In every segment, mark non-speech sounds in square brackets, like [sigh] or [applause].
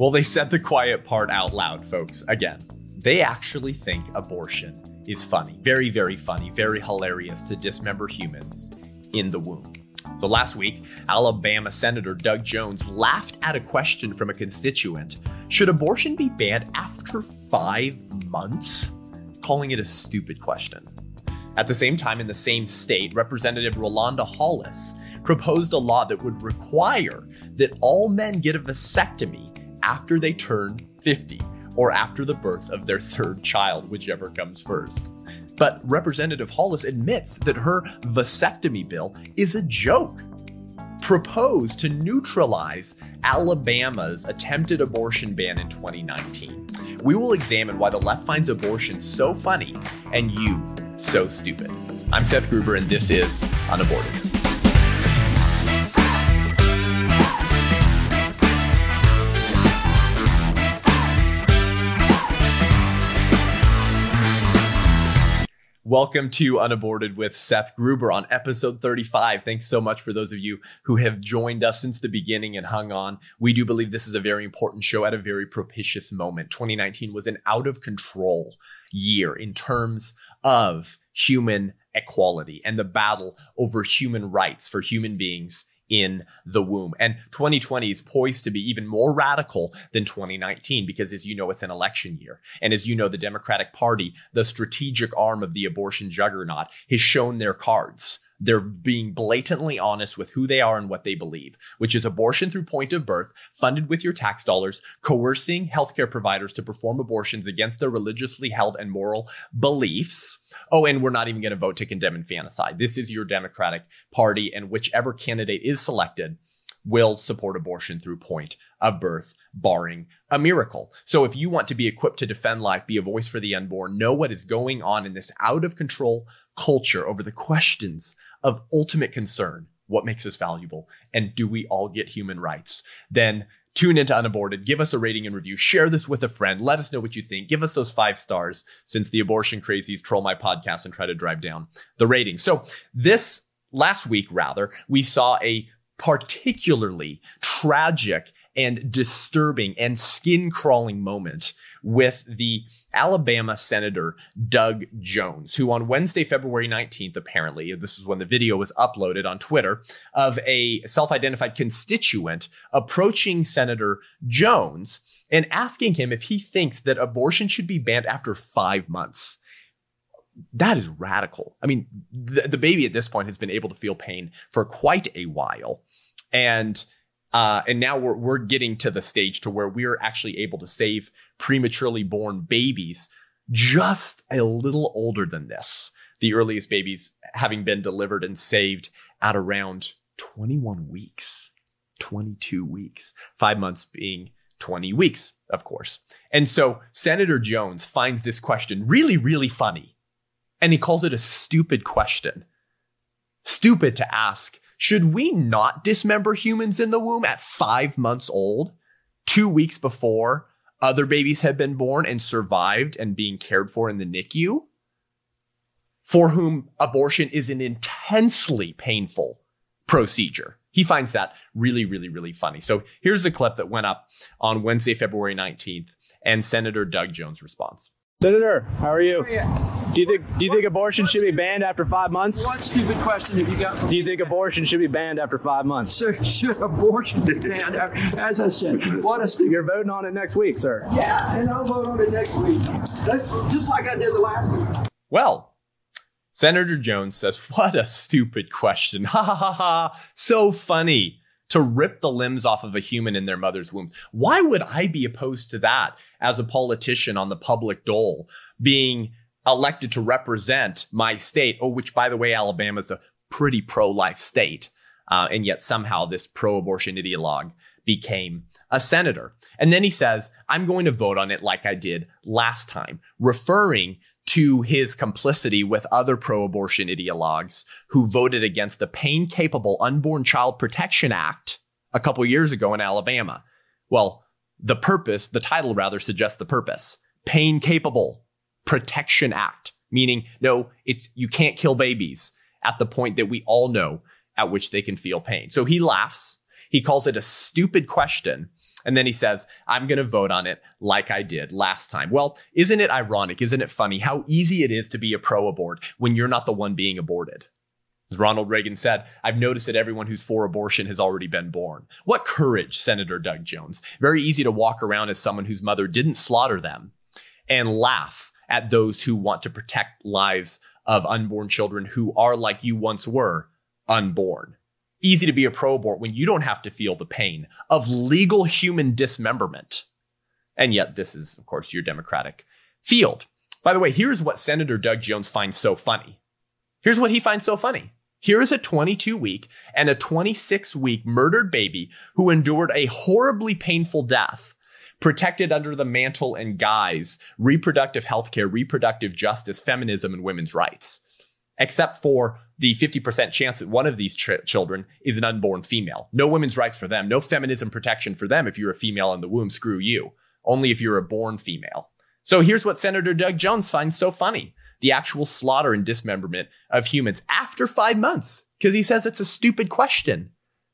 Well, they said the quiet part out loud, folks. Again, they actually think abortion is funny. Very, very funny. Very hilarious to dismember humans in the womb. So last week, Alabama Senator Doug Jones laughed at a question from a constituent Should abortion be banned after five months? Calling it a stupid question. At the same time, in the same state, Representative Rolanda Hollis proposed a law that would require that all men get a vasectomy after they turn 50 or after the birth of their third child, whichever comes first. But Representative Hollis admits that her vasectomy bill is a joke, proposed to neutralize Alabama's attempted abortion ban in 2019. We will examine why the left finds abortion so funny and you so stupid. I'm Seth Gruber, and this is Unaborted. Welcome to Unaborted with Seth Gruber on episode 35. Thanks so much for those of you who have joined us since the beginning and hung on. We do believe this is a very important show at a very propitious moment. 2019 was an out of control year in terms of human equality and the battle over human rights for human beings in the womb. And 2020 is poised to be even more radical than 2019 because as you know, it's an election year. And as you know, the Democratic Party, the strategic arm of the abortion juggernaut, has shown their cards they're being blatantly honest with who they are and what they believe, which is abortion through point of birth, funded with your tax dollars, coercing healthcare providers to perform abortions against their religiously held and moral beliefs. Oh, and we're not even going to vote to condemn infanticide. This is your Democratic Party, and whichever candidate is selected will support abortion through point of birth, barring a miracle. So if you want to be equipped to defend life, be a voice for the unborn, know what is going on in this out of control culture over the questions of ultimate concern. What makes us valuable? And do we all get human rights? Then tune into Unaborted, give us a rating and review, share this with a friend, let us know what you think, give us those five stars since the abortion crazies troll my podcast and try to drive down the rating. So this last week, rather, we saw a particularly tragic and disturbing and skin crawling moment with the Alabama Senator Doug Jones, who on Wednesday, February 19th, apparently, this is when the video was uploaded on Twitter, of a self identified constituent approaching Senator Jones and asking him if he thinks that abortion should be banned after five months that is radical. I mean, the, the, baby at this point has been able to feel pain for quite a while. And uh, and now we're we're getting to the stage to where we're actually able to save prematurely born babies just a little older than this. The earliest babies having been delivered and saved at around 21 weeks, 22 weeks, five months being 20 weeks, of course. And so Senator Jones finds this question really, really funny. And he calls it a stupid question. Stupid to ask should we not dismember humans in the womb at five months old, two weeks before other babies have been born and survived and being cared for in the NICU? For whom abortion is an intensely painful procedure. He finds that really, really, really funny. So here's the clip that went up on Wednesday, February 19th, and Senator Doug Jones' response. Senator, how are you? Oh, do you think do you think abortion should be banned after five months? What stupid question have you got? do you think abortion should be banned after five months? Sir, should abortion be banned? As I said, what a stupid. You're voting on it next week, sir. Yeah, and I'll vote on it next week. That's just like I did the last week. Well, Senator Jones says, "What a stupid question! [laughs] Ha ha ha ha! So funny." To rip the limbs off of a human in their mother's womb. Why would I be opposed to that as a politician on the public dole being elected to represent my state? Oh, which by the way, Alabama is a pretty pro-life state. Uh, and yet somehow this pro-abortion ideologue became a senator. And then he says, I'm going to vote on it like I did last time, referring to his complicity with other pro abortion ideologues who voted against the Pain Capable Unborn Child Protection Act a couple years ago in Alabama. Well, the purpose, the title rather suggests the purpose. Pain Capable Protection Act, meaning no, it's, you can't kill babies at the point that we all know at which they can feel pain. So he laughs. He calls it a stupid question And then he says, I'm going to vote on it like I did last time. Well, isn't it ironic? Isn't it funny how easy it is to be a pro abort when you're not the one being aborted? As Ronald Reagan said, I've noticed that everyone who's for abortion has already been born. What courage, Senator Doug Jones. Very easy to walk around as someone whose mother didn't slaughter them and laugh at those who want to protect lives of unborn children who are like you once were, unborn. Easy to be a pro abort when you don't have to feel the pain of legal human dismemberment. And yet, this is, of course, your Democratic field. By the way, here's what Senator Doug Jones finds so funny. Here's what he finds so funny. Here is a 22 week and a 26 week murdered baby who endured a horribly painful death, protected under the mantle and guise reproductive health care, reproductive justice, feminism, and women's rights. Except for the 50% chance that one of these ch- children is an unborn female. No women's rights for them, no feminism protection for them if you're a female in the womb, screw you. Only if you're a born female. So here's what Senator Doug Jones finds so funny the actual slaughter and dismemberment of humans after five months, because he says it's a stupid question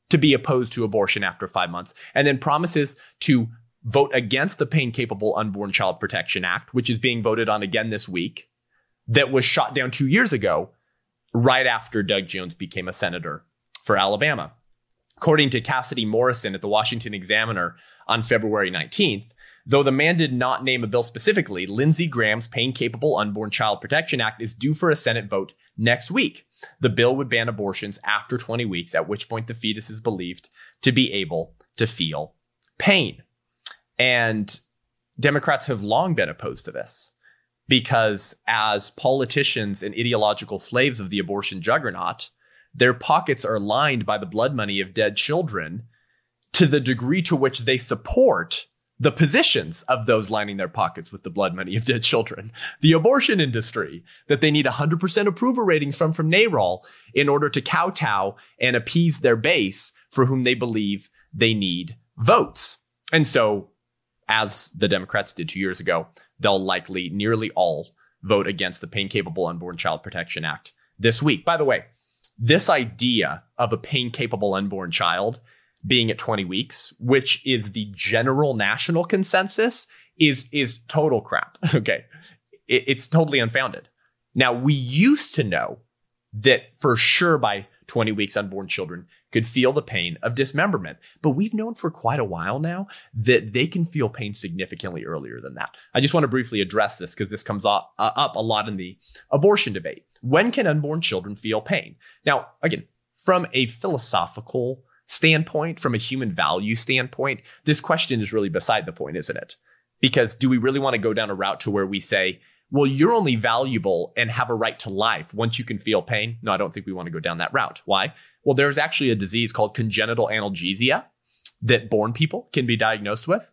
to be opposed to abortion after five months, and then promises to vote against the Pain Capable Unborn Child Protection Act, which is being voted on again this week, that was shot down two years ago, right after Doug Jones became a senator for Alabama. According to Cassidy Morrison at the Washington Examiner on February 19th, Though the man did not name a bill specifically, Lindsey Graham's Pain Capable Unborn Child Protection Act is due for a Senate vote next week. The bill would ban abortions after 20 weeks, at which point the fetus is believed to be able to feel pain. And Democrats have long been opposed to this because as politicians and ideological slaves of the abortion juggernaut, their pockets are lined by the blood money of dead children to the degree to which they support the positions of those lining their pockets with the blood money of dead children, the abortion industry that they need 100% approval ratings from from NARAL in order to kowtow and appease their base for whom they believe they need votes. And so, as the Democrats did two years ago, they'll likely nearly all vote against the Pain Capable Unborn Child Protection Act this week. By the way, this idea of a pain capable unborn child being at 20 weeks, which is the general national consensus, is is total crap. [laughs] Okay. It, it's totally unfounded. Now, we used to know that for sure by 20 weeks unborn children could feel the pain of dismemberment. But we've known for quite a while now that they can feel pain significantly earlier than that. I just want to briefly address this because this comes up, uh, up a lot in the abortion debate. When can unborn children feel pain? Now, again, from a philosophical standpoint, from a human value standpoint, this question is really beside the point, isn't it? Because do we really want to go down a route to where we say, well, you're only valuable and have a right to life once you can feel pain? No, I don't think we want to go down that route. Why? Well, there's actually a disease called congenital analgesia that born people can be diagnosed with.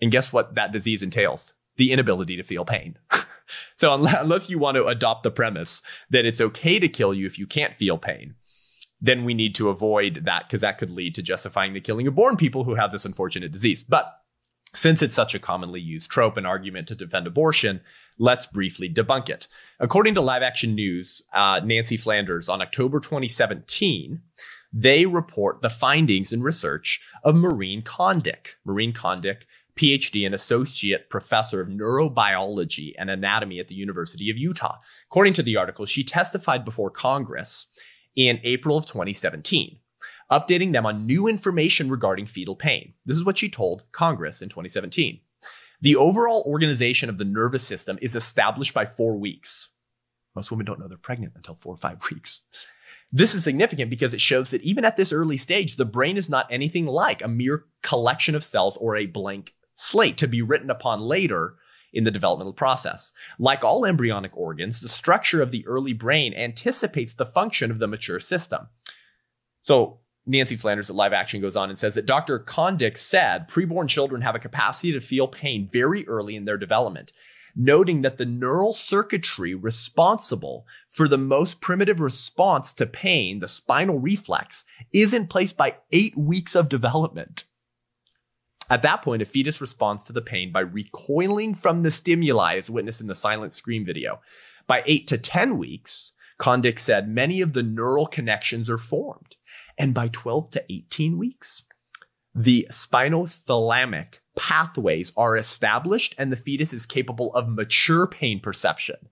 And guess what that disease entails? The inability to feel pain. [laughs] so unless you want to adopt the premise that it's okay to kill you if you can't feel pain, then we need to avoid that because that could lead to justifying the killing of born people who have this unfortunate disease. But since it's such a commonly used trope and argument to defend abortion, let's briefly debunk it. According to Live Action News, uh, Nancy Flanders on October 2017, they report the findings and research of Maureen Condic. Maureen Condic, PhD and associate professor of neurobiology and anatomy at the University of Utah. According to the article, she testified before Congress in April of 2017, updating them on new information regarding fetal pain. This is what she told Congress in 2017. The overall organization of the nervous system is established by four weeks. Most women don't know they're pregnant until four or five [laughs] weeks. This is significant because it shows that even at this early stage, the brain is not anything like a mere collection of cells or a blank slate to be written upon later in the developmental process. Like all embryonic organs, the structure of the early brain anticipates the function of the mature system. So Nancy Flanders at Live Action goes on and says that Dr. Condic said preborn children have a capacity to feel pain very early in their development, noting that the neural circuitry responsible for the most primitive response to pain, the spinal reflex, is in place by eight weeks of development. At that point, a fetus responds to the pain by recoiling from the stimuli, as witnessed in the silent scream video. By eight to 10 weeks, Condic said many of the neural connections are formed. And by 12 to 18 weeks, the spinothalamic pathways are established and the fetus is capable of mature pain perception.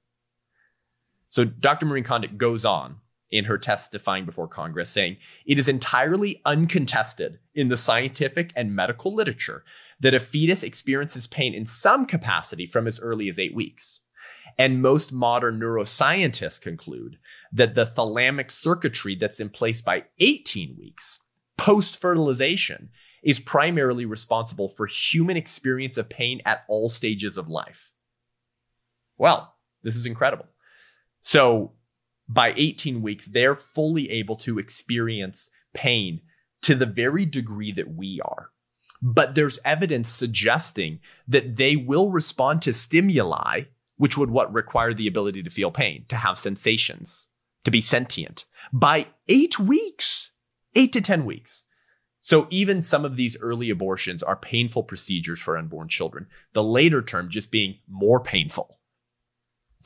So Dr. Maureen Condic goes on in her testifying before Congress saying it is entirely uncontested in the scientific and medical literature that a fetus experiences pain in some capacity from as early as eight weeks. And most modern neuroscientists conclude that the thalamic circuitry that's in place by 18 weeks post fertilization is primarily responsible for human experience of pain at all stages of life. Well, this is incredible. So by 18 weeks, they're fully able to experience pain to the very degree that we are. But there's evidence suggesting that they will respond to stimuli, which would what require the ability to feel pain, to have sensations, to be sentient by eight weeks, eight to 10 weeks. So even some of these early abortions are painful procedures for unborn children. The later term just being more painful.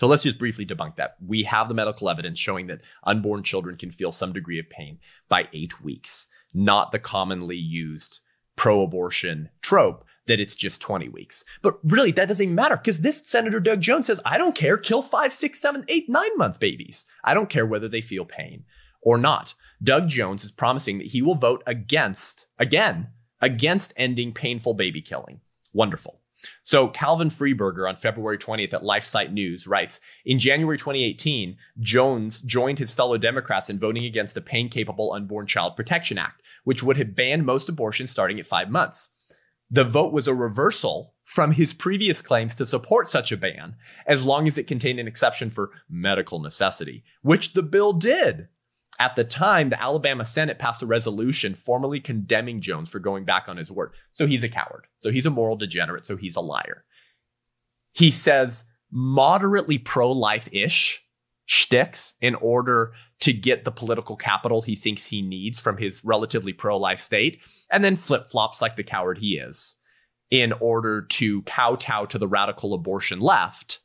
So let's just briefly debunk that. We have the medical evidence showing that unborn children can feel some degree of pain by eight weeks, not the commonly used pro abortion trope that it's just 20 weeks. But really, that doesn't matter because this Senator Doug Jones says, I don't care, kill five, six, seven, eight, nine month babies. I don't care whether they feel pain or not. Doug Jones is promising that he will vote against, again, against ending painful baby killing. Wonderful. So Calvin Freiburger on February 20th at LifeSite News writes, in January 2018, Jones joined his fellow Democrats in voting against the Pain Capable Unborn Child Protection Act, which would have banned most abortions starting at five months. The vote was a reversal from his previous claims to support such a ban, as long as it contained an exception for medical necessity, which the bill did. At the time, the Alabama Senate passed a resolution formally condemning Jones for going back on his word. So he's a coward. So he's a moral degenerate. So he's a liar. He says moderately pro life ish shticks in order to get the political capital he thinks he needs from his relatively pro life state, and then flip flops like the coward he is in order to kowtow to the radical abortion left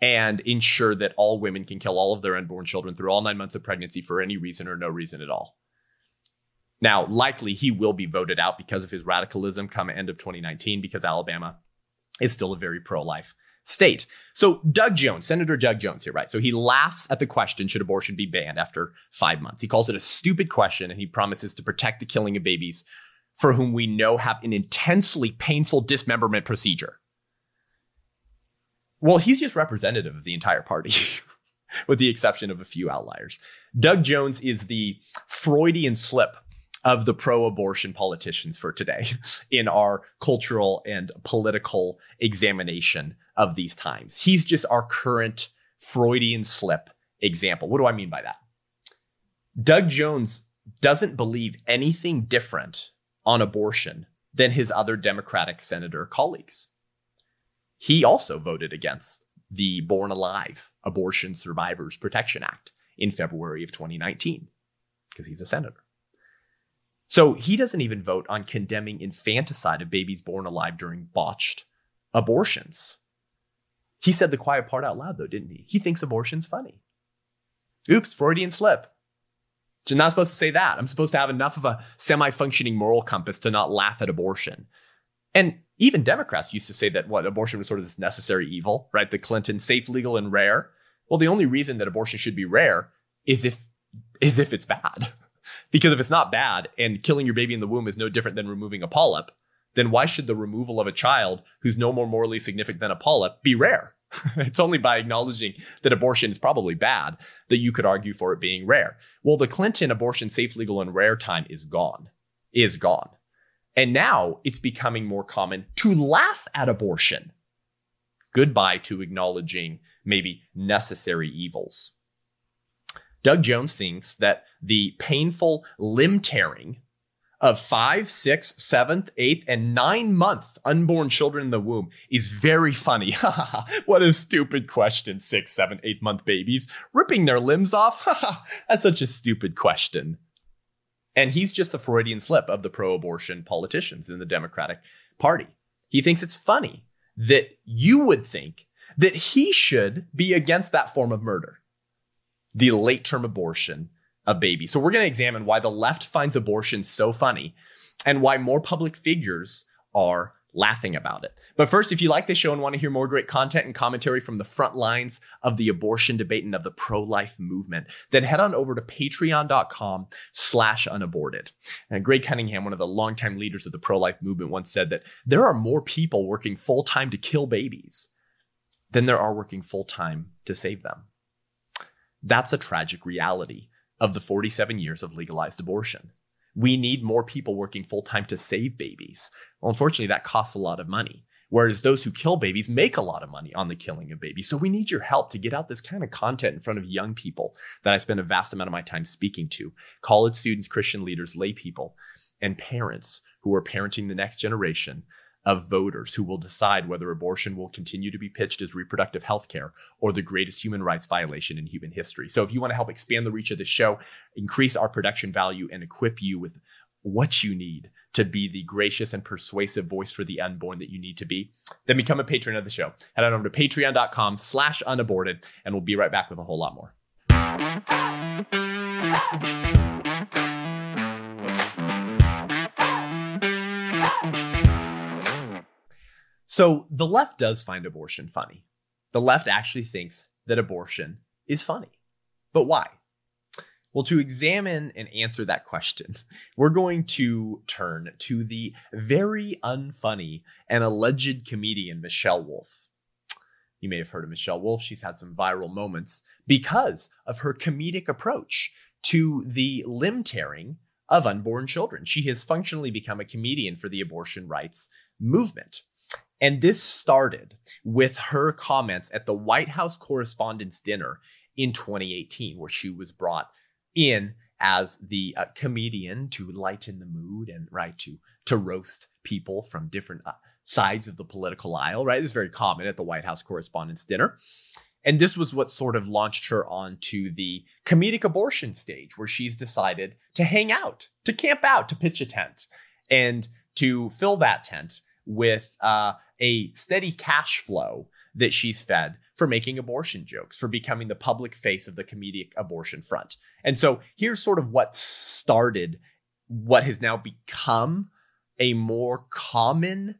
and ensure that all women can kill all of their unborn children through all nine months of pregnancy for any reason or no reason at all. Now, likely he will be voted out because of his radicalism come end of 2019 because Alabama is still a very pro life state. So, Doug Jones, Senator Doug Jones here, right? So he laughs at the question should abortion be banned after five months? He calls it a stupid question and he promises to protect the killing of babies for whom we know have an intensely painful dismemberment procedure. Well, he's just representative of the entire party, [laughs] with the exception of a few outliers. Doug Jones is the Freudian slip of the pro abortion politicians for today [laughs] in our cultural and political examination of these times. He's just our current Freudian slip example. What do I mean by that? Doug Jones doesn't believe anything different on abortion than his other Democratic senator colleagues he also voted against the Born Alive Abortion Survivors Protection Act in February of 2019 because he's a senator. So he doesn't even vote on condemning infanticide of babies born alive during botched abortions. He said the quiet part out loud, though, didn't he? He thinks abortion's funny. Oops, Freudian slip. I'm not supposed to say that. I'm supposed to have enough of a semi functioning moral compass to not laugh at abortion. And even Democrats used to say that what abortion was sort of this necessary evil, right? The Clinton safe, legal, and rare. Well, the only reason that abortion should be rare is if is if it's bad. Because if it's not bad and killing your baby in the womb is no different than removing a polyp, then why should the removal of a child who's no more morally significant than a polyp be rare? [laughs] it's only by acknowledging that abortion is probably bad that you could argue for it being rare. Well, the Clinton abortion safe, legal, and rare time is gone. Is gone. And now it's becoming more common to laugh at abortion. Goodbye to acknowledging maybe necessary evils. Doug Jones thinks that the painful limb tearing of five, six, seventh, eighth, and nine month unborn children in the womb is very funny. [laughs] what a stupid question, six, seven, eight month babies ripping their limbs off. [laughs] That's such a stupid question. And he's just the Freudian slip of the pro abortion politicians in the Democratic Party. He thinks it's funny that you would think that he should be against that form of murder, the late term abortion of baby. So we're going to examine why the left finds abortion so funny and why more public figures are laughing about it. But first, if you like this show and want to hear more great content and commentary from the front lines of the abortion debate and of the pro-life movement, then head on over to patreon.com slash unaborted. And Greg Cunningham, one of the longtime leaders of the pro-life movement, once said that there are more people working full-time to kill babies than there are working full-time to save them. That's a tragic reality of the 47 years of legalized abortion. We need more people working full time to save babies. Well, unfortunately, that costs a lot of money. Whereas those who kill babies make a lot of money on the killing of babies. So we need your help to get out this kind of content in front of young people that I spend a vast amount of my time speaking to college students, Christian leaders, lay people, and parents who are parenting the next generation of voters who will decide whether abortion will continue to be pitched as reproductive health care or the greatest human rights violation in human history. So if you want to help expand the reach of the show, increase our production value, and equip you with what you need to be the gracious and persuasive voice for the unborn that you need to be, then become a patron of the show. Head on over to patreon.com slash unaborted, and we'll be right back with a whole lot more. So the left does find abortion funny. The left actually thinks that abortion is funny. But why? Well, to examine and answer that question, [laughs] we're going to turn to the very unfunny and alleged comedian Michelle Wolf. You may have heard of Michelle Wolf. She's had some viral moments because of her comedic approach to the limb tearing of unborn children. She has functionally become a comedian for the abortion rights movement. And this started with her comments at the White House Correspondents' Dinner in 2018, where she was brought in as the uh, comedian to lighten the mood and right to to roast people from different uh, sides of the political aisle. Right, this is very common at the White House Correspondents' Dinner. And this was what sort of launched her onto the comedic abortion stage, where she's decided to hang out, to camp out, to pitch a tent, and to fill that tent with uh, a steady cash flow that she's fed for making abortion jokes, for becoming the public face of the comedic abortion front. And so here's sort of what started what has now become a more common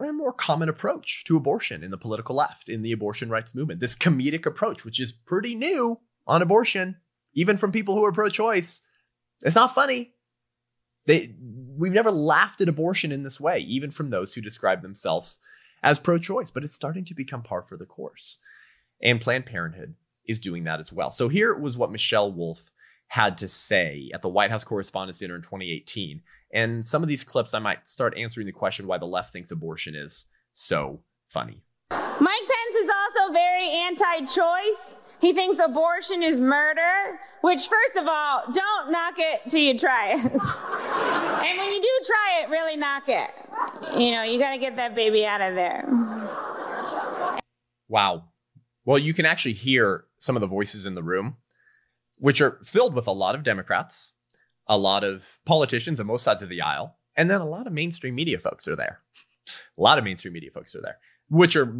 a more common approach to abortion in the political left, in the abortion rights movement. This comedic approach, which is pretty new on abortion, even from people who are pro choice. It's not funny. They we've never laughed at abortion in this way, even from those who describe themselves as pro choice, but it's starting to become par for the course. And Planned Parenthood is doing that as well. So here was what Michelle Wolf had to say at the White House Correspondents' Dinner in 2018. And some of these clips, I might start answering the question why the left thinks abortion is so funny. Mike Pence is also very anti choice. He thinks abortion is murder, which, first of all, don't knock it till you try it. [laughs] and when you do try it, really knock it. You know, you got to get that baby out of there. Wow. Well, you can actually hear some of the voices in the room, which are filled with a lot of Democrats, a lot of politicians on both sides of the aisle, and then a lot of mainstream media folks are there. a lot of mainstream media folks are there which are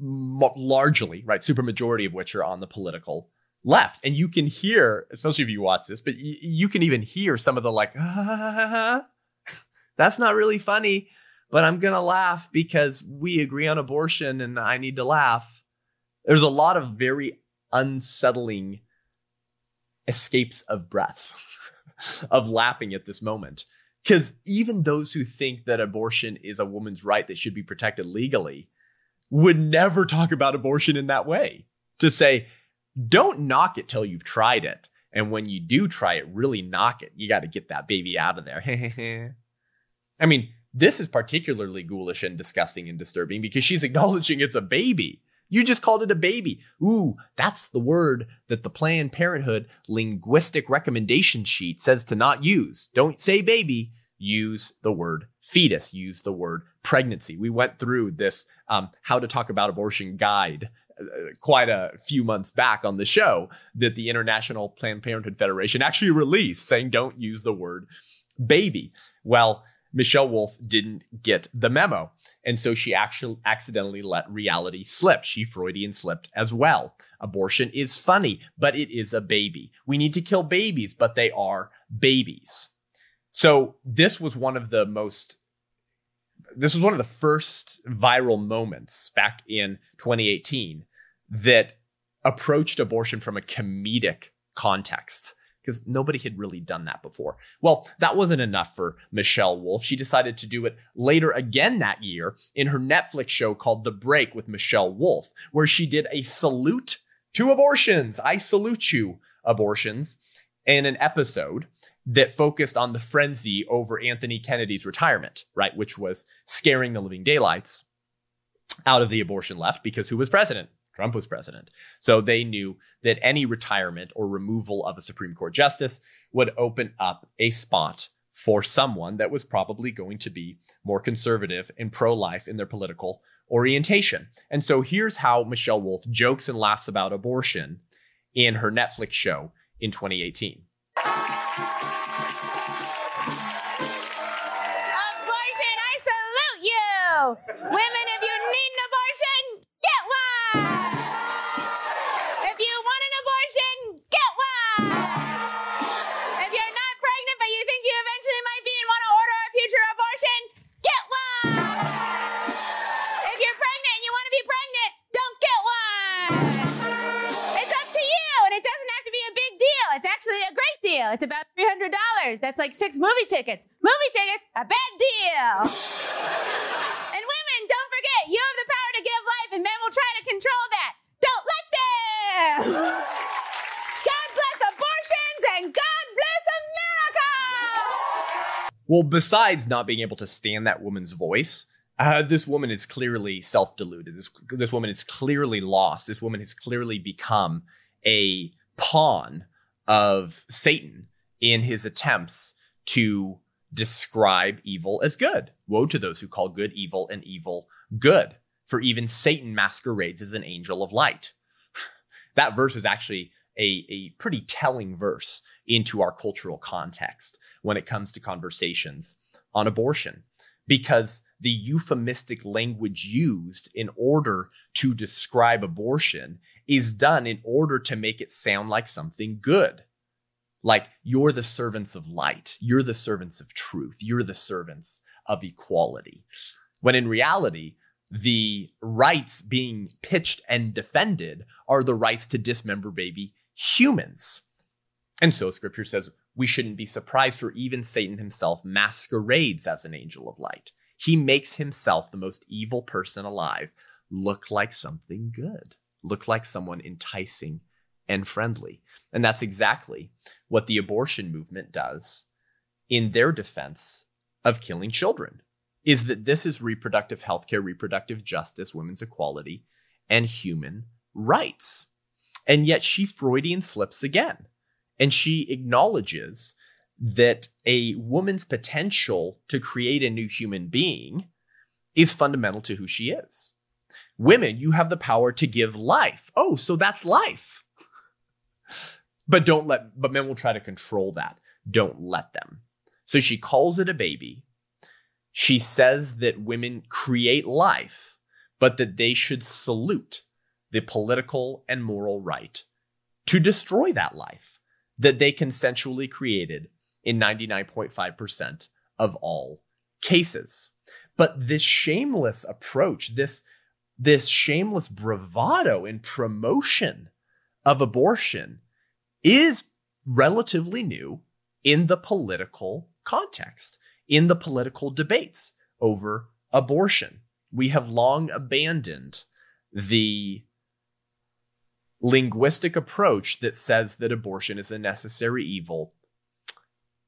largely right, super majority of which are on the political left. And you can hear, especially if you watch this, but y- you can even hear some of the like, ah, [laughs] that's not really funny, but I'm going to laugh because we agree on abortion and I need to laugh. There's a lot of very unsettling escapes of breath [laughs] of laughing at this moment. Because even those who think that abortion is a woman's right that should be protected legally would never talk about abortion in that way. To say, don't knock it till you've tried it. And when you do try it, really knock it. You got to get that baby out of there. [laughs] I mean, this is particularly ghoulish and disgusting and disturbing because she's acknowledging it's a baby. You just called it a baby. Ooh, that's the word that the Planned Parenthood linguistic recommendation sheet says to not use. Don't say baby. Use the word fetus. Use the word pregnancy. We went through this um, how to talk about abortion guide uh, quite a few months back on the show that the International Planned Parenthood Federation actually released saying don't use the word baby. Well, Michelle Wolf didn't get the memo. And so she actually accidentally let reality slip. She Freudian slipped as well. Abortion is funny, but it is a baby. We need to kill babies, but they are babies. So this was one of the most this was one of the first viral moments back in 2018 that approached abortion from a comedic context because nobody had really done that before. Well, that wasn't enough for Michelle Wolf. She decided to do it later again that year in her Netflix show called The Break with Michelle Wolf, where she did a salute to abortions. I salute you, abortions, in an episode that focused on the frenzy over Anthony Kennedy's retirement, right? Which was scaring the living daylights out of the abortion left because who was president? Trump was president. So they knew that any retirement or removal of a Supreme Court justice would open up a spot for someone that was probably going to be more conservative and pro life in their political orientation. And so here's how Michelle Wolf jokes and laughs about abortion in her Netflix show in 2018. Women, if you need an abortion, get one! If you want an abortion, get one! If you're not pregnant but you think you eventually might be and want to order a future abortion, get one! If you're pregnant and you want to be pregnant, don't get one! It's up to you, and it doesn't have to be a big deal. It's actually a great deal. It's about $300. That's like six movie tickets. Movie tickets, a bad deal. And women, don't forget, you have the power to give try to control that. Don't let them! God bless abortions, and God bless America! Well, besides not being able to stand that woman's voice, uh, this woman is clearly self-deluded. This this woman is clearly lost. This woman has clearly become a pawn of Satan in his attempts to describe evil as good. Woe to those who call good evil and evil good. For even Satan masquerades as an angel of light. [sighs] that verse is actually a, a pretty telling verse into our cultural context when it comes to conversations on abortion because the euphemistic language used in order to describe abortion is done in order to make it sound like something good. Like you're the servants of light, you're the servants of truth, you're the servants of equality. When in reality, the rights being pitched and defended are the rights to dismember baby humans. And so scripture says we shouldn't be surprised, for even Satan himself masquerades as an angel of light. He makes himself the most evil person alive look like something good, look like someone enticing and friendly. And that's exactly what the abortion movement does in their defense of killing children is that this is reproductive health care, reproductive justice, women's equality, and human rights. And yet she Freudian slips again. And she acknowledges that a woman's potential to create a new human being is fundamental to who she is. Women, you have the power to give life. Oh, so that's life. But don't let, but men will try to control that. Don't let them. So she calls it a baby. She says that women create life, but that they should salute the political and moral right to destroy that life that they consensually created in 99.5% of all cases. But this shameless approach, this, this shameless bravado in promotion of abortion is relatively new in the political context, in the political debates over abortion. We have long abandoned the linguistic approach that says that abortion is a necessary evil.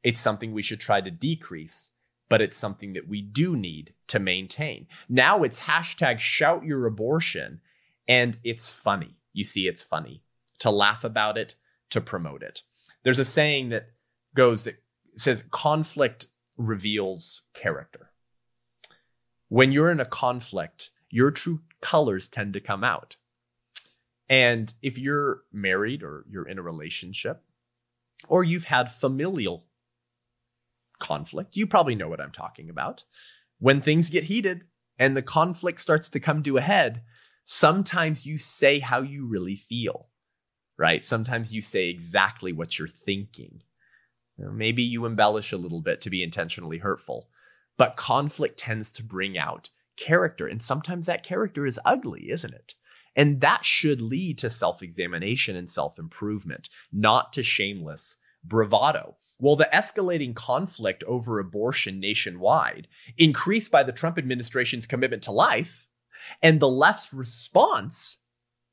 It's something we should try to decrease, but it's something that we do need to maintain. Now it's hashtag shout your abortion, and it's funny. You see, it's funny to laugh about it, to promote it. There's a saying that goes that says conflict reveals character. When you're in a conflict, your true colors tend to come out. And if you're married or you're in a relationship or you've had familial conflict, you probably know what I'm talking about. When things get heated and the conflict starts to come to a head, sometimes you say how you really feel, right? Sometimes you say exactly what you're thinking. Maybe you embellish a little bit to be intentionally hurtful, but conflict tends to bring out character. And sometimes that character is ugly, isn't it? And that should lead to self examination and self improvement, not to shameless bravado. Well, the escalating conflict over abortion nationwide, increased by the Trump administration's commitment to life, and the left's response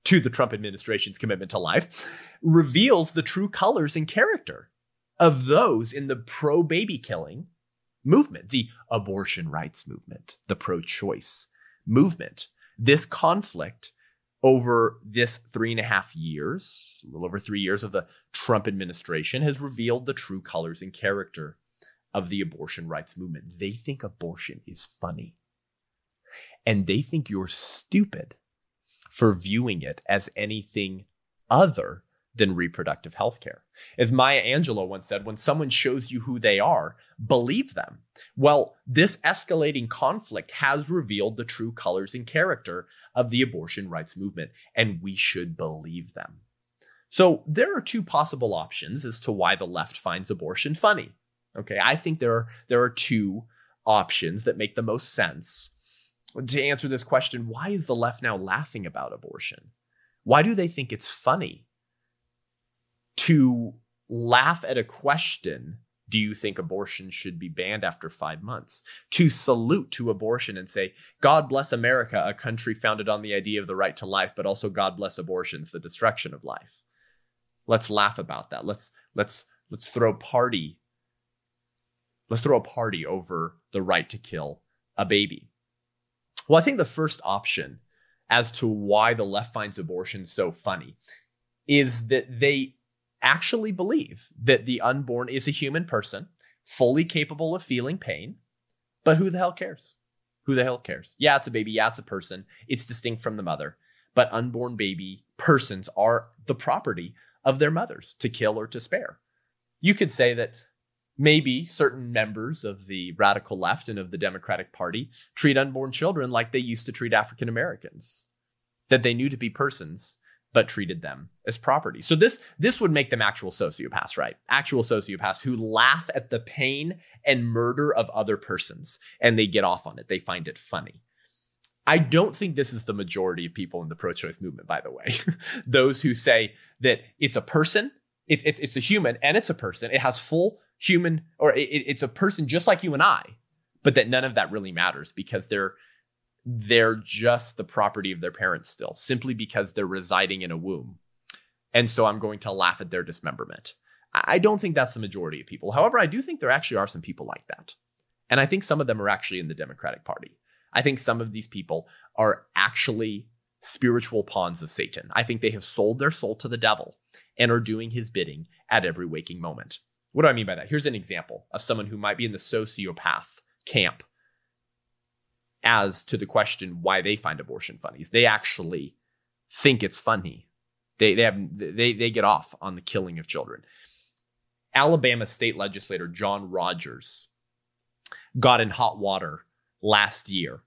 to the Trump administration's commitment to life, reveals the true colors and character of those in the pro baby killing movement, the abortion rights movement, the pro choice movement. This conflict over this three and a half years, a little over three years of the Trump administration, has revealed the true colors and character of the abortion rights movement. They think abortion is funny. And they think you're stupid for viewing it as anything other than reproductive health care. As Maya Angelou once said, when someone shows you who they are, believe them. Well, this escalating conflict has revealed the true colors and character of the abortion rights movement, and we should believe them. So there are two possible options as to why the left finds abortion funny. Okay, I think there are, there are two options that make the most sense to answer this question. Why is the left now laughing about abortion? Why do they think it's funny? To laugh at a question do you think abortion should be banned after five months? To salute to abortion and say, God bless America, a country founded on the idea of the right to life, but also God bless abortions, the destruction of life. Let's laugh about that. Let's let's let's throw party. Let's throw a party over the right to kill a baby. Well, I think the first option as to why the left finds abortion so funny is that they actually believe that the unborn is a human person, fully capable of feeling pain, but who the hell cares? Who the hell cares? Yeah, it's a baby. Yeah, it's a person. It's distinct from the mother. But unborn baby persons are the property of their mothers to kill or to spare. You could say that maybe certain members of the radical left and of the Democratic Party treat unborn children like they used to treat African Americans, that they knew to be persons but treated them as property. So this this would make them actual sociopaths, right? Actual sociopaths who laugh at the pain and murder of other persons and they get off on it. They find it funny. I don't think this is the majority of people in the pro-choice movement, by the way. [laughs] Those who say that it's a person, it, it's it's a human, and it's a person. It has full human, or it, it's a person just like you and I, but that none of that really matters because they're they're just the property of their parents still, simply because they're residing in a womb. And so I'm going to laugh at their dismemberment. I don't think that's the majority of people. However, I do think there actually are some people like that. And I think some of them are actually in the Democratic Party. I think some of these people are actually spiritual pawns of Satan. I think they have sold their soul to the devil and are doing his bidding at every waking moment. What do I mean by that? Here's an example of someone who might be in the sociopath camp as to the question why they find abortion funny. They actually think it's funny. They they have they they get off on the killing of children. Alabama state legislator John Rogers got in hot water last year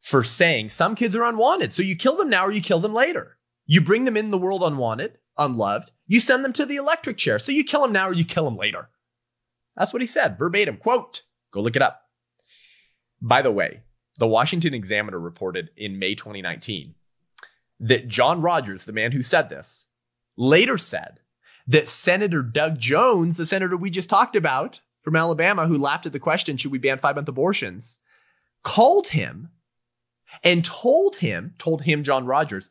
for saying some kids are unwanted. So you kill them now or you kill them later. You bring them in the world unwanted, unloved. You send them to the electric chair. So you kill them now or you kill them later. That's what he said, verbatim. Quote, go look it up. By the way, the Washington Examiner reported in May 2019 that John Rogers, the man who said this, later said that Senator Doug Jones, the senator we just talked about from Alabama, who laughed at the question, should we ban five month abortions, called him and told him, told him, John Rogers,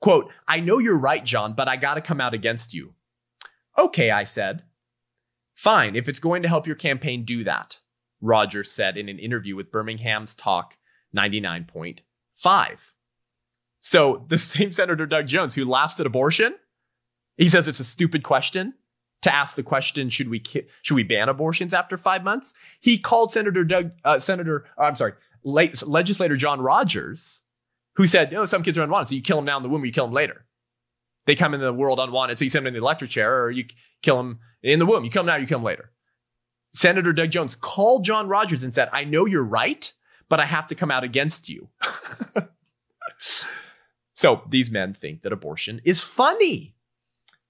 quote, I know you're right, John, but I got to come out against you. Okay, I said. Fine. If it's going to help your campaign, do that. Rogers said in an interview with Birmingham's Talk 99.5. So the [laughs] same Senator Doug Jones who laughs at abortion, he says it's a stupid question to ask the question should we ki- should we ban abortions after five months? He called Senator Doug uh, Senator uh, I'm sorry legislator John Rogers, who said no some kids are unwanted so you kill them now in the womb you kill them later. They come in the world unwanted so you send them in the electric chair or you kill them in the womb you kill them now you kill them later. Senator Doug Jones called John Rogers and said, I know you're right, but I have to come out against you. [laughs] so these men think that abortion is funny.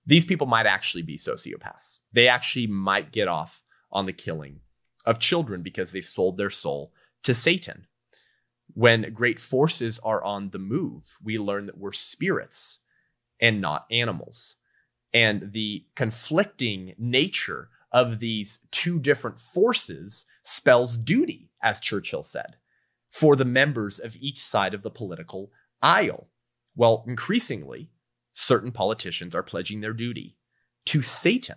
these people might actually be sociopaths. They actually might get off on the killing of children because they sold their soul to Satan. When great forces are on the move, we learn that we're spirits and not animals. And the conflicting nature of these two different forces spells duty, as Churchill said, for the members of each side of the political aisle. Well, increasingly, certain politicians are pledging their duty to Satan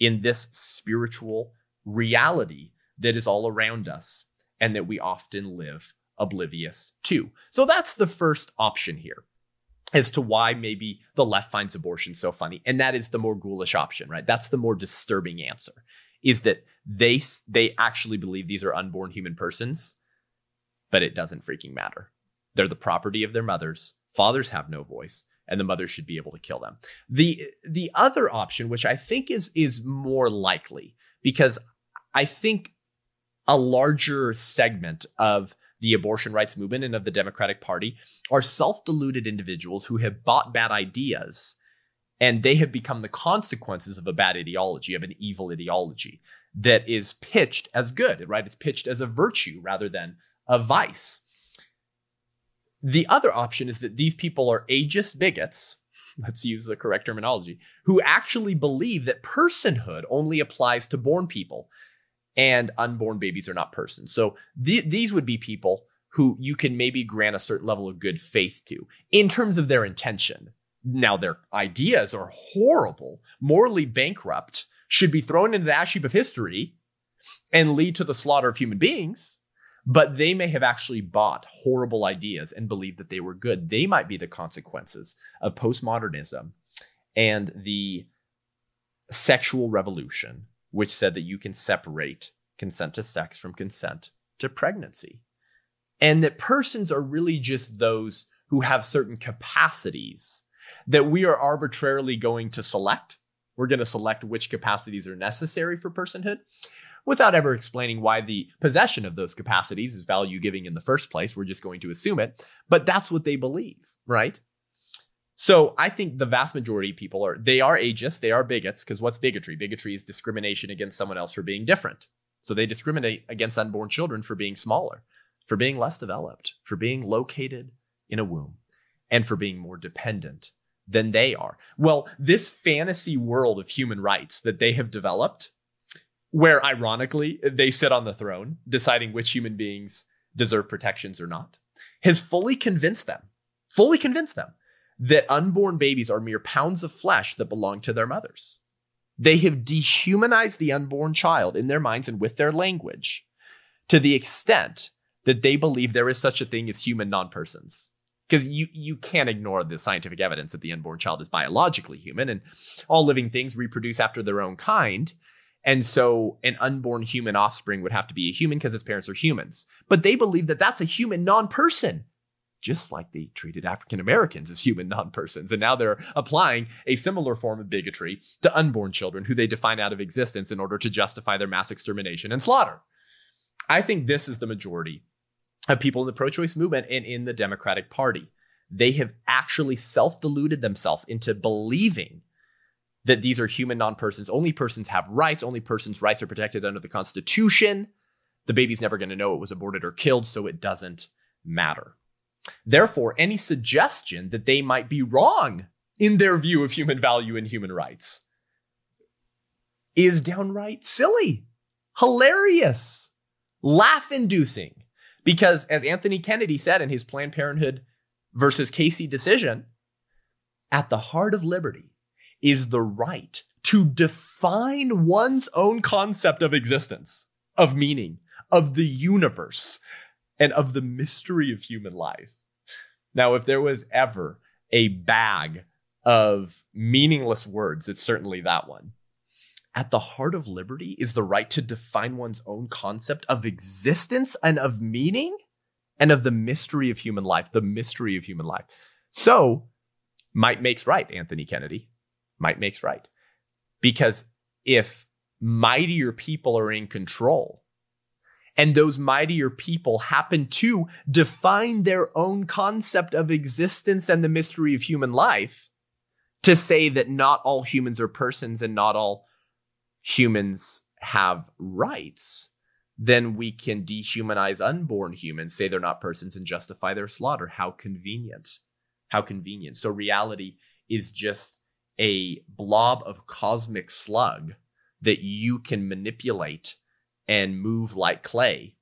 in this spiritual reality that is all around us and that we often live oblivious to. So that's the first option here as to why maybe the left finds abortion so funny. And that is the more ghoulish option, right? That's the more disturbing answer is that they, they actually believe these are unborn human persons, but it doesn't freaking matter. They're the property of their mothers. Fathers have no voice and the mothers should be able to kill them. The, the other option, which I think is, is more likely because I think a larger segment of the abortion rights movement and of the Democratic Party are self deluded individuals who have bought bad ideas and they have become the consequences of a bad ideology, of an evil ideology that is pitched as good, right? It's pitched as a virtue rather than a vice. The other option is that these people are ageist bigots, [laughs] let's use the correct terminology, who actually believe that personhood only applies to born people and unborn babies are not persons. So th- these would be people who you can maybe grant a certain level of good faith to in terms of their intention. Now, their ideas are horrible, morally bankrupt, should be thrown into the ash heap of history and lead to the slaughter of human beings. But they may have actually bought horrible ideas and believed that they were good. They might be the consequences of postmodernism and the sexual revolution which said that you can separate consent to sex from consent to pregnancy. And that persons are really just those who have certain capacities that we are arbitrarily going to select. We're going to select which capacities are necessary for personhood without ever explaining why the possession of those capacities is value giving in the first place. We're just going to assume it. But that's what they believe, right? So I think the vast majority of people are they are ageist, they are bigots, because what's bigotry? Bigotry is discrimination against someone else for being different. So they discriminate against unborn children for being smaller, for being less developed, for being located in a womb, and for being more dependent than they are. Well, this fantasy world of human rights that they have developed, where ironically they sit on the throne deciding which human beings deserve protections or not, has fully convinced them, fully convinced them that unborn babies are mere pounds of flesh that belong to their mothers. They have dehumanized the unborn child in their minds and with their language to the extent that they believe there is such a thing as human non-persons. Because you, you can't ignore the scientific evidence that the unborn child is biologically human and all living things reproduce after their own kind. And so an unborn human offspring would have to be a human because its parents are humans. But they believe that that's a human non-person just like they treated African Americans as human non persons. And now they're applying a similar form of bigotry to unborn children who they define out of existence in order to justify their mass extermination and slaughter. I think this is the majority of people in the pro choice movement and in the Democratic Party. They have actually self deluded themselves into believing that these are human non persons. Only persons have rights. Only persons' rights are protected under the Constitution. The baby's never going to know it was aborted or killed, so it doesn't matter. Therefore, any suggestion that they might be wrong in their view of human value and human rights is downright silly, hilarious, laugh inducing. Because as Anthony Kennedy said in his Planned Parenthood versus Casey decision, at the heart of liberty is the right to define one's own concept of existence, of meaning, of the universe, and of the mystery of human life. Now, if there was ever a bag of meaningless words, it's certainly that one. At the heart of liberty is the right to define one's own concept of existence and of meaning and of the mystery of human life, the mystery of human life. So, might makes right, Anthony Kennedy. Might makes right. Because if mightier people are in control, and those mightier people happen to define their own concept of existence and the mystery of human life, to say that not all humans are persons and not all humans have rights, then we can dehumanize unborn humans, say they're not persons, and justify their slaughter. How convenient. How convenient. So reality is just a blob of cosmic slug that you can manipulate and move like clay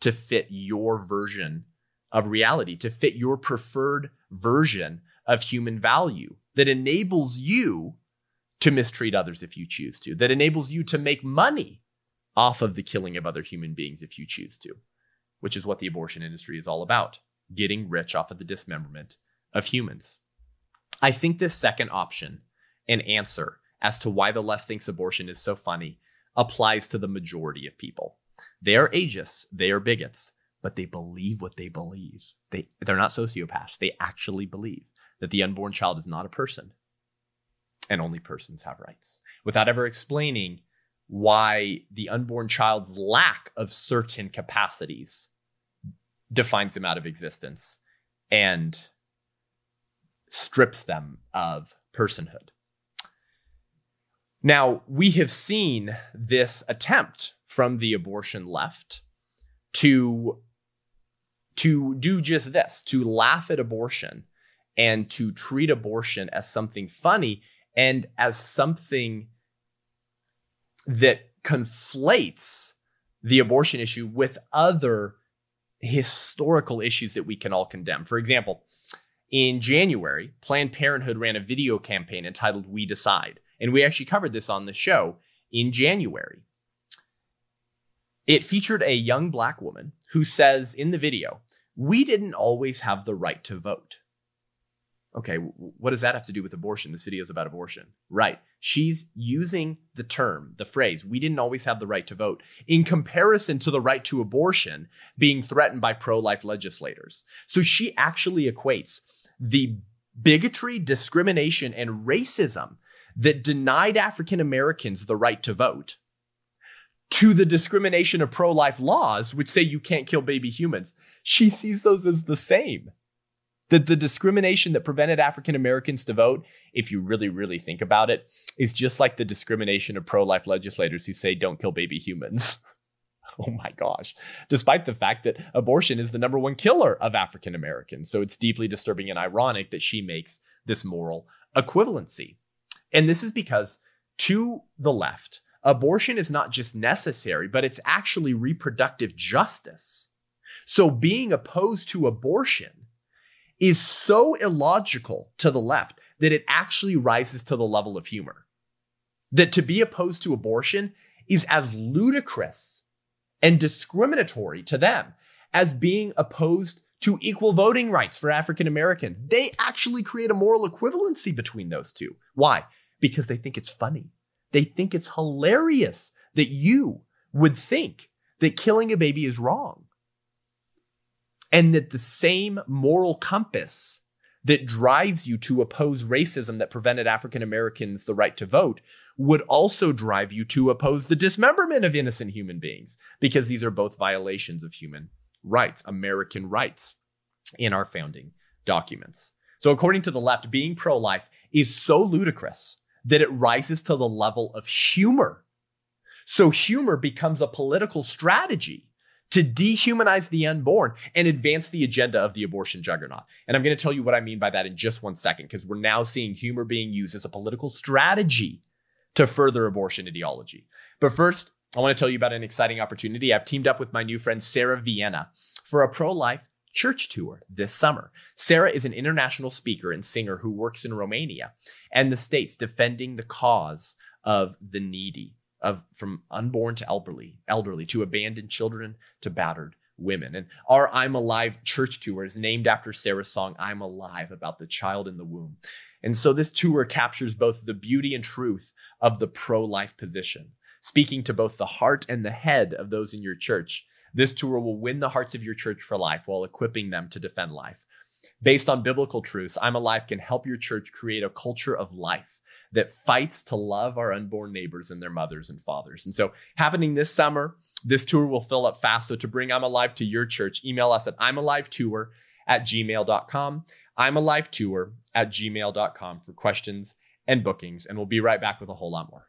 to fit your version of reality, to fit your preferred version of human value that enables you to mistreat others if you choose to, that enables you to make money off of the killing of other human beings if you choose to, which is what the abortion industry is all about getting rich off of the dismemberment of humans. I think this second option and answer as to why the left thinks abortion is so funny applies to the majority of people. They are atheists, they are bigots, but they believe what they believe. They, they're not sociopaths. They actually believe that the unborn child is not a person and only persons have rights without ever explaining why the unborn child's lack of certain capacities defines them out of existence and strips them of personhood. Now, we have seen this attempt from the abortion left to to do just this, to laugh at abortion and to treat abortion as something funny and as something that conflates the abortion issue with other historical issues that we can all condemn. For example, in January, Planned Parenthood ran a video campaign entitled We Decide. And we actually covered this on the show in January. It featured a young black woman who says in the video, We didn't always have the right to vote. Okay, what does that have to do with abortion? This video is about abortion. Right. She's using the term, the phrase, we didn't always have the right to vote in comparison to the right to abortion being threatened by pro life legislators. So she actually equates the bigotry, discrimination, and racism that denied African Americans the right to vote to the discrimination of pro life laws, which say you can't kill baby humans. She sees those as the same that the discrimination that prevented African Americans to vote, if you really, really think about it, is just like the discrimination of pro life legislators who say don't kill baby humans. [laughs] oh my gosh. Despite the fact that abortion is the number one killer of African Americans. So it's deeply disturbing and ironic that she makes this moral equivalency. And this is because to the left, abortion is not just necessary, but it's actually reproductive justice. So being opposed to abortion is so illogical to the left that it actually rises to the level of humor. That to be opposed to abortion is as ludicrous and discriminatory to them as being opposed to equal voting rights for African Americans. They actually create a moral equivalency between those two. Why? Because they think it's funny. They think it's hilarious that you would think that killing a baby is wrong and that the same moral compass that drives you to oppose racism that prevented African Americans the right to vote would also drive you to oppose the dismemberment of innocent human beings, because these are both violations of human rights, American rights in our founding documents. So, according to the left, being pro life is so ludicrous that it rises to the level of humor. So, humor becomes a political strategy to dehumanize the unborn and advance the agenda of the abortion juggernaut. And I'm going to tell you what I mean by that in just one second, because we're now seeing humor being used as a political strategy to further abortion ideology. But first, I want to tell you about an exciting opportunity. I've teamed up with my new friend Sarah Vienna for a pro life church tour this summer. Sarah is an international speaker and singer who works in Romania and the States defending the cause of the needy of from unborn to elderly, elderly to abandoned children to battered women. And our I'm Alive church tour is named after Sarah's song I'm Alive about the child in the womb. And so this tour captures both the beauty and truth of the pro-life position, speaking to both the heart and the head of those in your church. This tour will win the hearts of your church for life while equipping them to defend life. Based on biblical truths, I'm Alive can help your church create a culture of life that fights to love our unborn neighbors and their mothers and fathers. And so, happening this summer, this tour will fill up fast. So, to bring I'm Alive to your church, email us at I'm Alive Tour at gmail.com. I'm Alive Tour at gmail.com for questions and bookings. And we'll be right back with a whole lot more.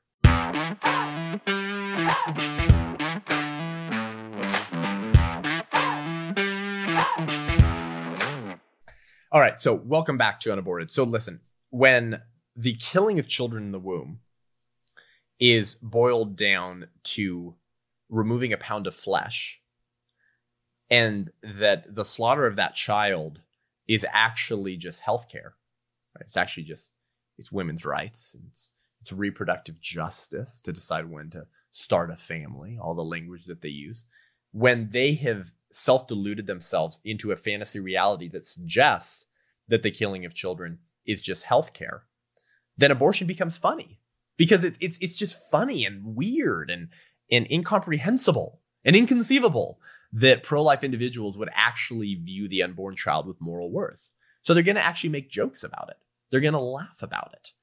All right, so welcome back to Unaborted. So listen, when the killing of children in the womb is boiled down to removing a pound of flesh, and that the slaughter of that child is actually just healthcare. Right? It's actually just it's women's rights. It's it's reproductive justice to decide when to start a family. All the language that they use when they have self deluded themselves into a fantasy reality that suggests that the killing of children is just healthcare, then abortion becomes funny because it, it's it's just funny and weird and and incomprehensible and inconceivable that pro life individuals would actually view the unborn child with moral worth. So they're going to actually make jokes about it. They're going to laugh about it,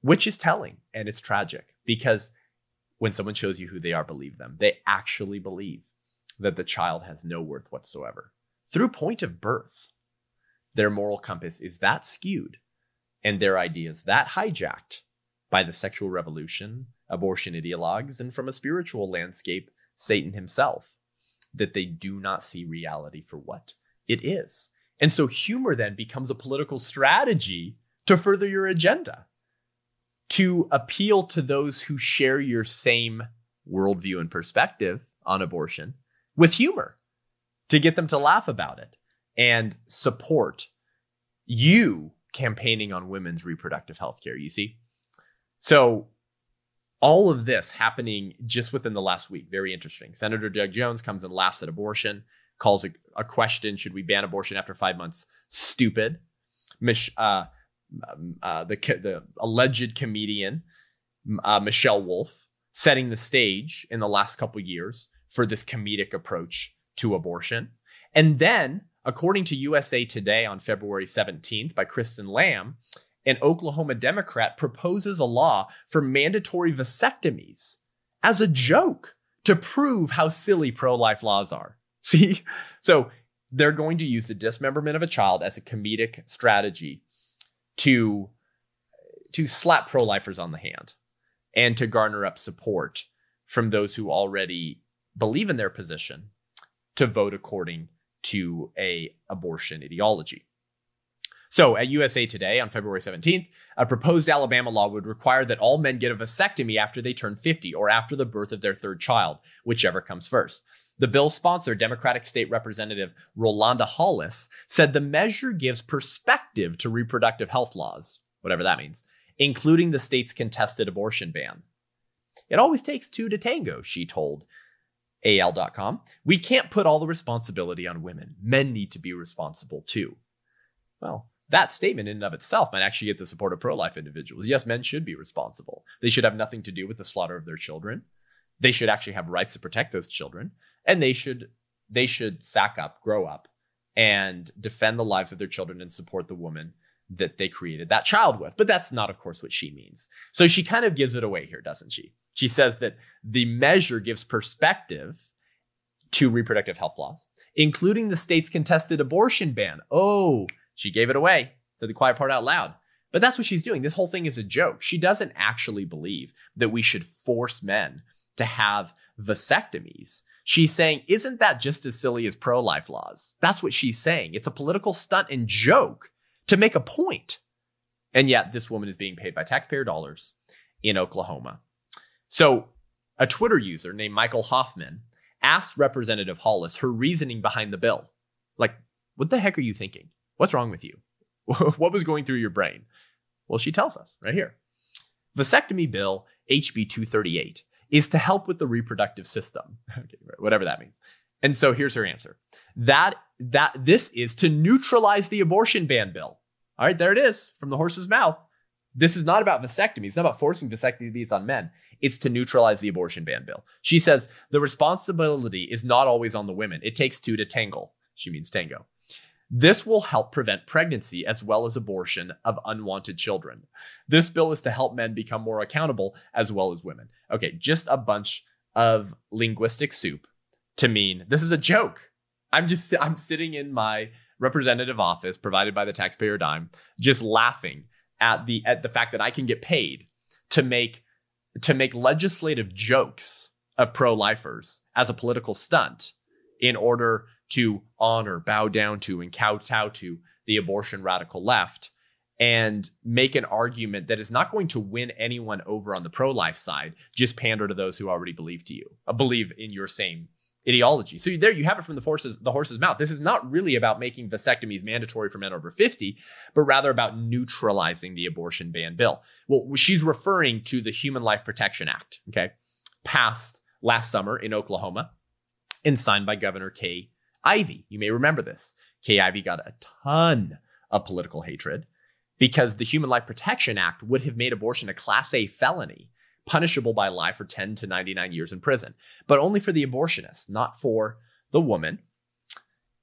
which is telling and it's tragic because when someone shows you who they are, believe them. They actually believe that the child has no worth whatsoever. Through point of birth, their moral compass is that skewed and their ideas that hijacked by the sexual revolution, abortion ideologues, and from a spiritual landscape, Satan himself, that they do not see reality for what it is. And so humor then becomes a political strategy to further your agenda, to appeal to those who share your same worldview and perspective on abortion with humor, to get them to laugh about it and support you campaigning on women's reproductive health care. You see? So, all of this happening just within the last week. Very interesting. Senator Doug Jones comes and laughs at abortion, calls a, a question should we ban abortion after five months stupid. Mich- uh, um, uh, the, the alleged comedian, uh, Michelle Wolf, setting the stage in the last couple years for this comedic approach to abortion. And then, according to USA Today on February 17th by Kristen Lamb, an Oklahoma Democrat proposes a law for mandatory vasectomies as a joke to prove how silly pro life laws are. [laughs] See? So they're going to use the dismemberment of a child as a comedic strategy to, to slap pro lifers on the hand and to garner up support from those who already believe in their position to vote according to a abortion ideology. So at USA Today on February 17th, a proposed Alabama law would require that all men get a vasectomy after they turn 50 or after the birth of their third child, whichever comes first. The bill's sponsor, Democratic State Representative Rolanda Hollis, said the measure gives perspective to reproductive health laws, whatever that means, including the state's contested abortion ban. It always takes two to tango, she told AL.com. We can't put all the responsibility on women. Men need to be responsible too. Well, that statement in and of itself might actually get the support of pro life individuals. Yes, men should be responsible. They should have nothing to do with the slaughter of their children. They should actually have rights to protect those children. And they should they should sack up, grow up, and defend the lives of their children and support the woman that they created that child with. But that's not, of course, what she means. So she kind of gives it away here, doesn't she? She says that the measure gives perspective to reproductive health laws, including the state's contested abortion ban. Oh, she gave it away. Said the quiet part out loud. But that's what she's doing. This whole thing is a joke. She doesn't actually believe that we should force men to have vasectomies. She's saying, isn't that just as silly as pro life laws? That's what she's saying. It's a political stunt and joke to make a point. And yet, this woman is being paid by taxpayer dollars in Oklahoma. So, a Twitter user named Michael Hoffman asked Representative Hollis her reasoning behind the bill. Like, what the heck are you thinking? What's wrong with you? [laughs] what was going through your brain? Well, she tells us right here. Vasectomy bill HB 238 is to help with the reproductive system. [laughs] whatever that means. And so here's her answer. That that this is to neutralize the abortion ban bill. All right, there it is from the horse's mouth. This is not about vasectomy. It's not about forcing vasectomies on men. It's to neutralize the abortion ban bill. She says the responsibility is not always on the women. It takes two to tangle. She means tango. This will help prevent pregnancy as well as abortion of unwanted children. This bill is to help men become more accountable as well as women. Okay, just a bunch of linguistic soup to mean this is a joke. I'm just I'm sitting in my representative office provided by the taxpayer dime just laughing at the at the fact that I can get paid to make to make legislative jokes of pro-lifers as a political stunt in order to honor, bow down to, and kowtow to the abortion radical left and make an argument that is not going to win anyone over on the pro-life side, just pander to those who already believe to you, uh, believe in your same ideology. So there you have it from the horse's the horse's mouth. This is not really about making vasectomies mandatory for men over 50, but rather about neutralizing the abortion ban bill. Well, she's referring to the Human Life Protection Act, okay? Passed last summer in Oklahoma and signed by Governor Kay Ivey. You may remember this. Kay Ivey got a ton of political hatred because the Human Life Protection Act would have made abortion a class A felony punishable by life for 10 to 99 years in prison, but only for the abortionist, not for the woman.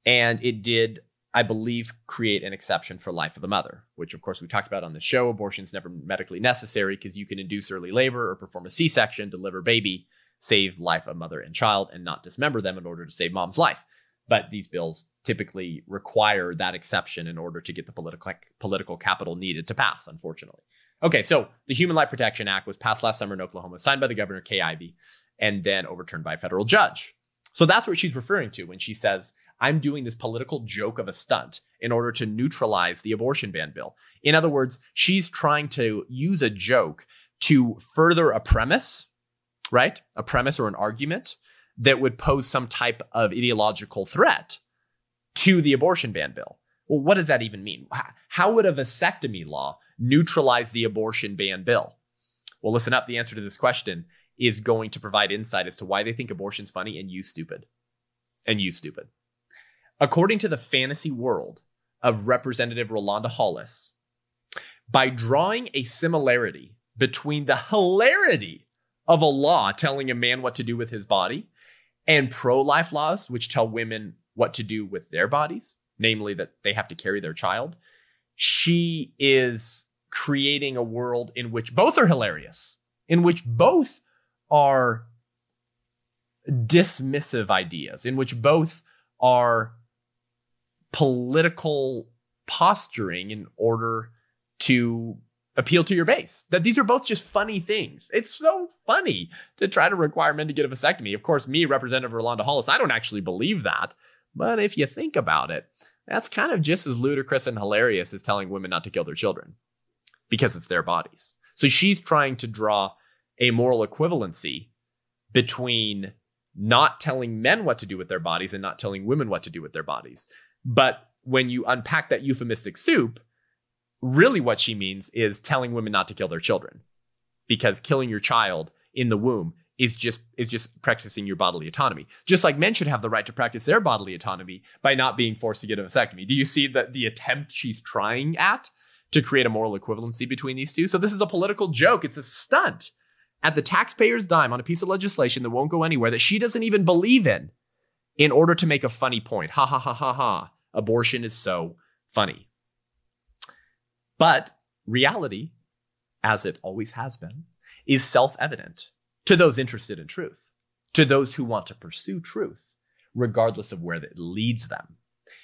And it did, I believe, create an exception for life of the mother, which, of course, we talked about on the show. Abortion is never medically necessary because you can induce early labor or perform a C section, deliver baby, save life of mother and child, and not dismember them in order to save mom's life. But these bills typically require that exception in order to get the political political capital needed to pass, unfortunately. Okay, so the Human Life Protection Act was passed last summer in Oklahoma, signed by the governor, Kay Ivey, and then overturned by a federal judge. So that's what she's referring to when she says, I'm doing this political joke of a stunt in order to neutralize the abortion ban bill. In other words, she's trying to use a joke to further a premise, right? A premise or an argument that would pose some type of ideological threat to the abortion ban bill. Well, what does that even mean? How would a vasectomy law neutralize the abortion ban bill? Well, listen up. The answer to this question is going to provide insight as to why they think abortion's funny and you stupid. And you stupid. According to the fantasy world of Representative Rolanda Hollis, by drawing a similarity between the hilarity of a law telling a man what to do with his body and pro life laws, which tell women what to do with their bodies, namely that they have to carry their child, she is creating a world in which both are hilarious, in which both are dismissive ideas, in which both are political posturing in order to appeal to your base. That these are both just funny things. It's so funny to try to require men to get a vasectomy. Of course, me, Representative Rolanda Hollis, I don't actually believe that. But if you think about it, that's kind of just as ludicrous and hilarious as telling women not to kill their children because it's their bodies. So she's trying to draw a moral equivalency between not telling men what to do with their bodies and not telling women what to do with their bodies. But when you unpack that euphemistic soup, really what she means is telling women not to kill their children because killing your child in the womb is just is just practicing your bodily autonomy. Just like men should have the right to practice their bodily autonomy by not being forced to get a vasectomy. Do you see that the attempt she's trying at to create a moral equivalency between these two? So this is a political joke. It's a stunt at the taxpayer's dime on a piece of legislation that won't go anywhere that she doesn't even believe in in order to make a funny point. Ha ha ha ha ha. Abortion is so funny. But reality, as it always has been, is self evident to those interested in truth, to those who want to pursue truth, regardless of where that leads them.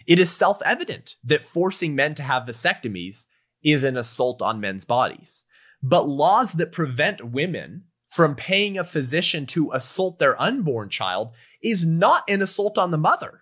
It is self evident that forcing men to have vasectomies is an assault on men's bodies. But laws that prevent women from paying a physician to assault their unborn child is not an assault on the mother.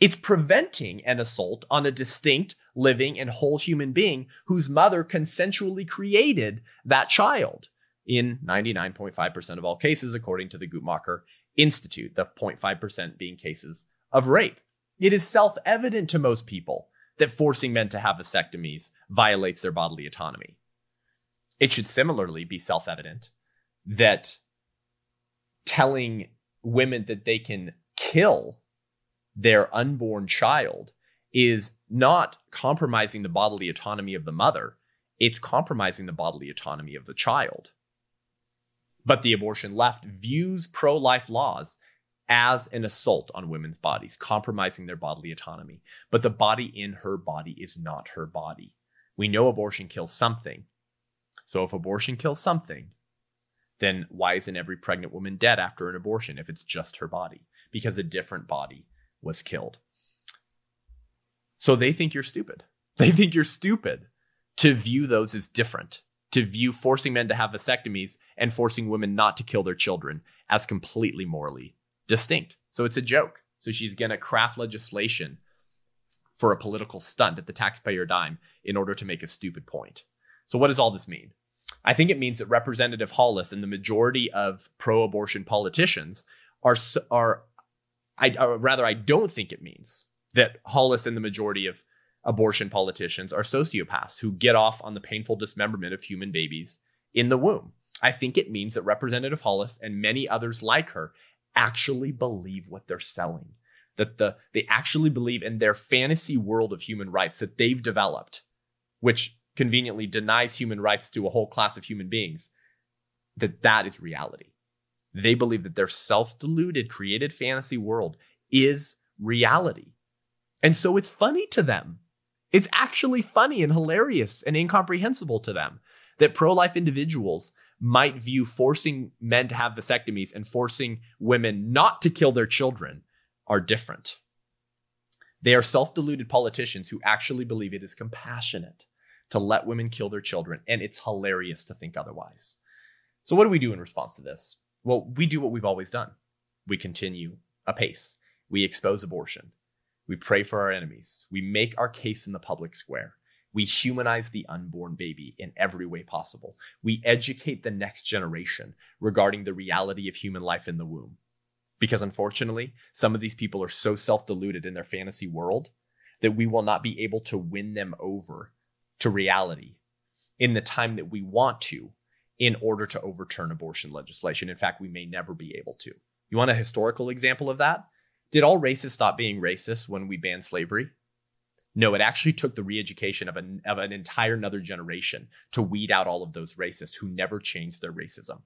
It's preventing an assault on a distinct, living, and whole human being whose mother consensually created that child in 99.5% of all cases, according to the Guttmacher Institute, the 0.5% being cases of rape. It is self evident to most people that forcing men to have vasectomies violates their bodily autonomy. It should similarly be self evident that telling women that they can kill their unborn child is not compromising the bodily autonomy of the mother, it's compromising the bodily autonomy of the child. But the abortion left views pro life laws as an assault on women's bodies, compromising their bodily autonomy. But the body in her body is not her body. We know abortion kills something. So if abortion kills something, then why isn't every pregnant woman dead after an abortion if it's just her body? Because a different body was killed. So they think you're stupid. [laughs] They think you're stupid to view those as different, to view forcing men to have vasectomies and forcing women not to kill their children as completely morally distinct. So it's a joke. So she's going to craft legislation for a political stunt at the taxpayer dime in order to make a stupid point. So what does all this mean? I think it means that Representative Hollis and the majority of pro-abortion politicians are are I or rather I don't think it means that Hollis and the majority of abortion politicians are sociopaths who get off on the painful dismemberment of human babies in the womb. I think it means that Representative Hollis and many others like her actually believe what they're selling. That the they actually believe in their fantasy world of human rights that they've developed, which conveniently denies human rights to a whole class of human beings, that that is reality. They believe that their self-deluded created fantasy world is reality. And so it's funny to them. It's actually funny and hilarious and incomprehensible to them that pro-life individuals might view forcing men to have vasectomies and forcing women not to kill their children are different. They are self deluded politicians who actually believe it is compassionate to let women kill their children, and it's hilarious to think otherwise. So, what do we do in response to this? Well, we do what we've always done we continue apace, we expose abortion, we pray for our enemies, we make our case in the public square. We humanize the unborn baby in every way possible. We educate the next generation regarding the reality of human life in the womb. Because unfortunately, some of these people are so self deluded in their fantasy world that we will not be able to win them over to reality in the time that we want to in order to overturn abortion legislation. In fact, we may never be able to. You want a historical example of that? Did all racists stop being racist when we banned slavery? No, it actually took the re-education of an, of an entire another generation to weed out all of those racists who never changed their racism.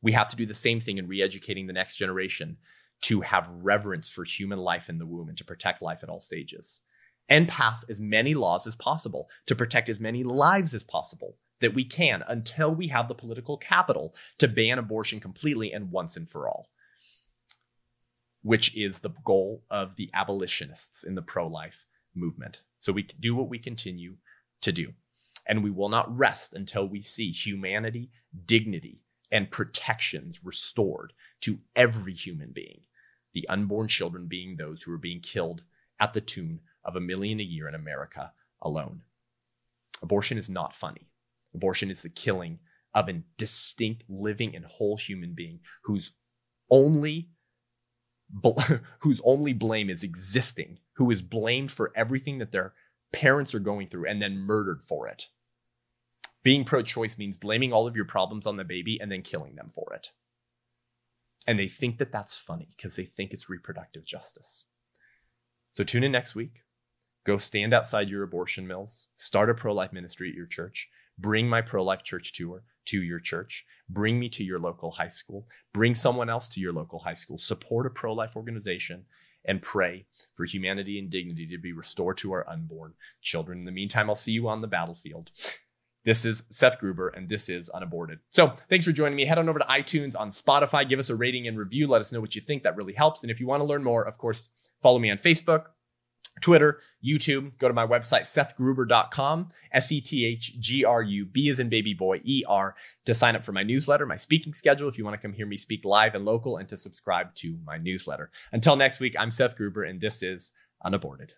We have to do the same thing in re-educating the next generation to have reverence for human life in the womb and to protect life at all stages and pass as many laws as possible to protect as many lives as possible that we can until we have the political capital to ban abortion completely and once and for all, which is the goal of the abolitionists in the pro life movement. So we do what we continue to do. And we will not rest until we see humanity, dignity, and protections restored to every human being, the unborn children being those who are being killed at the tune of a million a year in America alone. Abortion is not funny. Abortion is the killing of a distinct, living, and whole human being whose only bl- [laughs] whose only blame is existing, who is blamed for everything that their parents are going through and then murdered for it. Being pro choice means blaming all of your problems on the baby and then killing them for it. And they think that that's funny because they think it's reproductive justice. So tune in next week. Go stand outside your abortion mills, start a pro life ministry at your church, bring my pro life church tour to your church, bring me to your local high school, bring someone else to your local high school, support a pro life organization, and pray for humanity and dignity to be restored to our unborn children. In the meantime, I'll see you on the battlefield. This is Seth Gruber, and this is Unaborted. So thanks for joining me. Head on over to iTunes, on Spotify, give us a rating and review. Let us know what you think. That really helps. And if you want to learn more, of course, follow me on Facebook, Twitter, YouTube, go to my website, sethgruber.com, S E T H G R U B as in baby boy, E R, to sign up for my newsletter, my speaking schedule, if you want to come hear me speak live and local, and to subscribe to my newsletter. Until next week, I'm Seth Gruber, and this is Unaborted.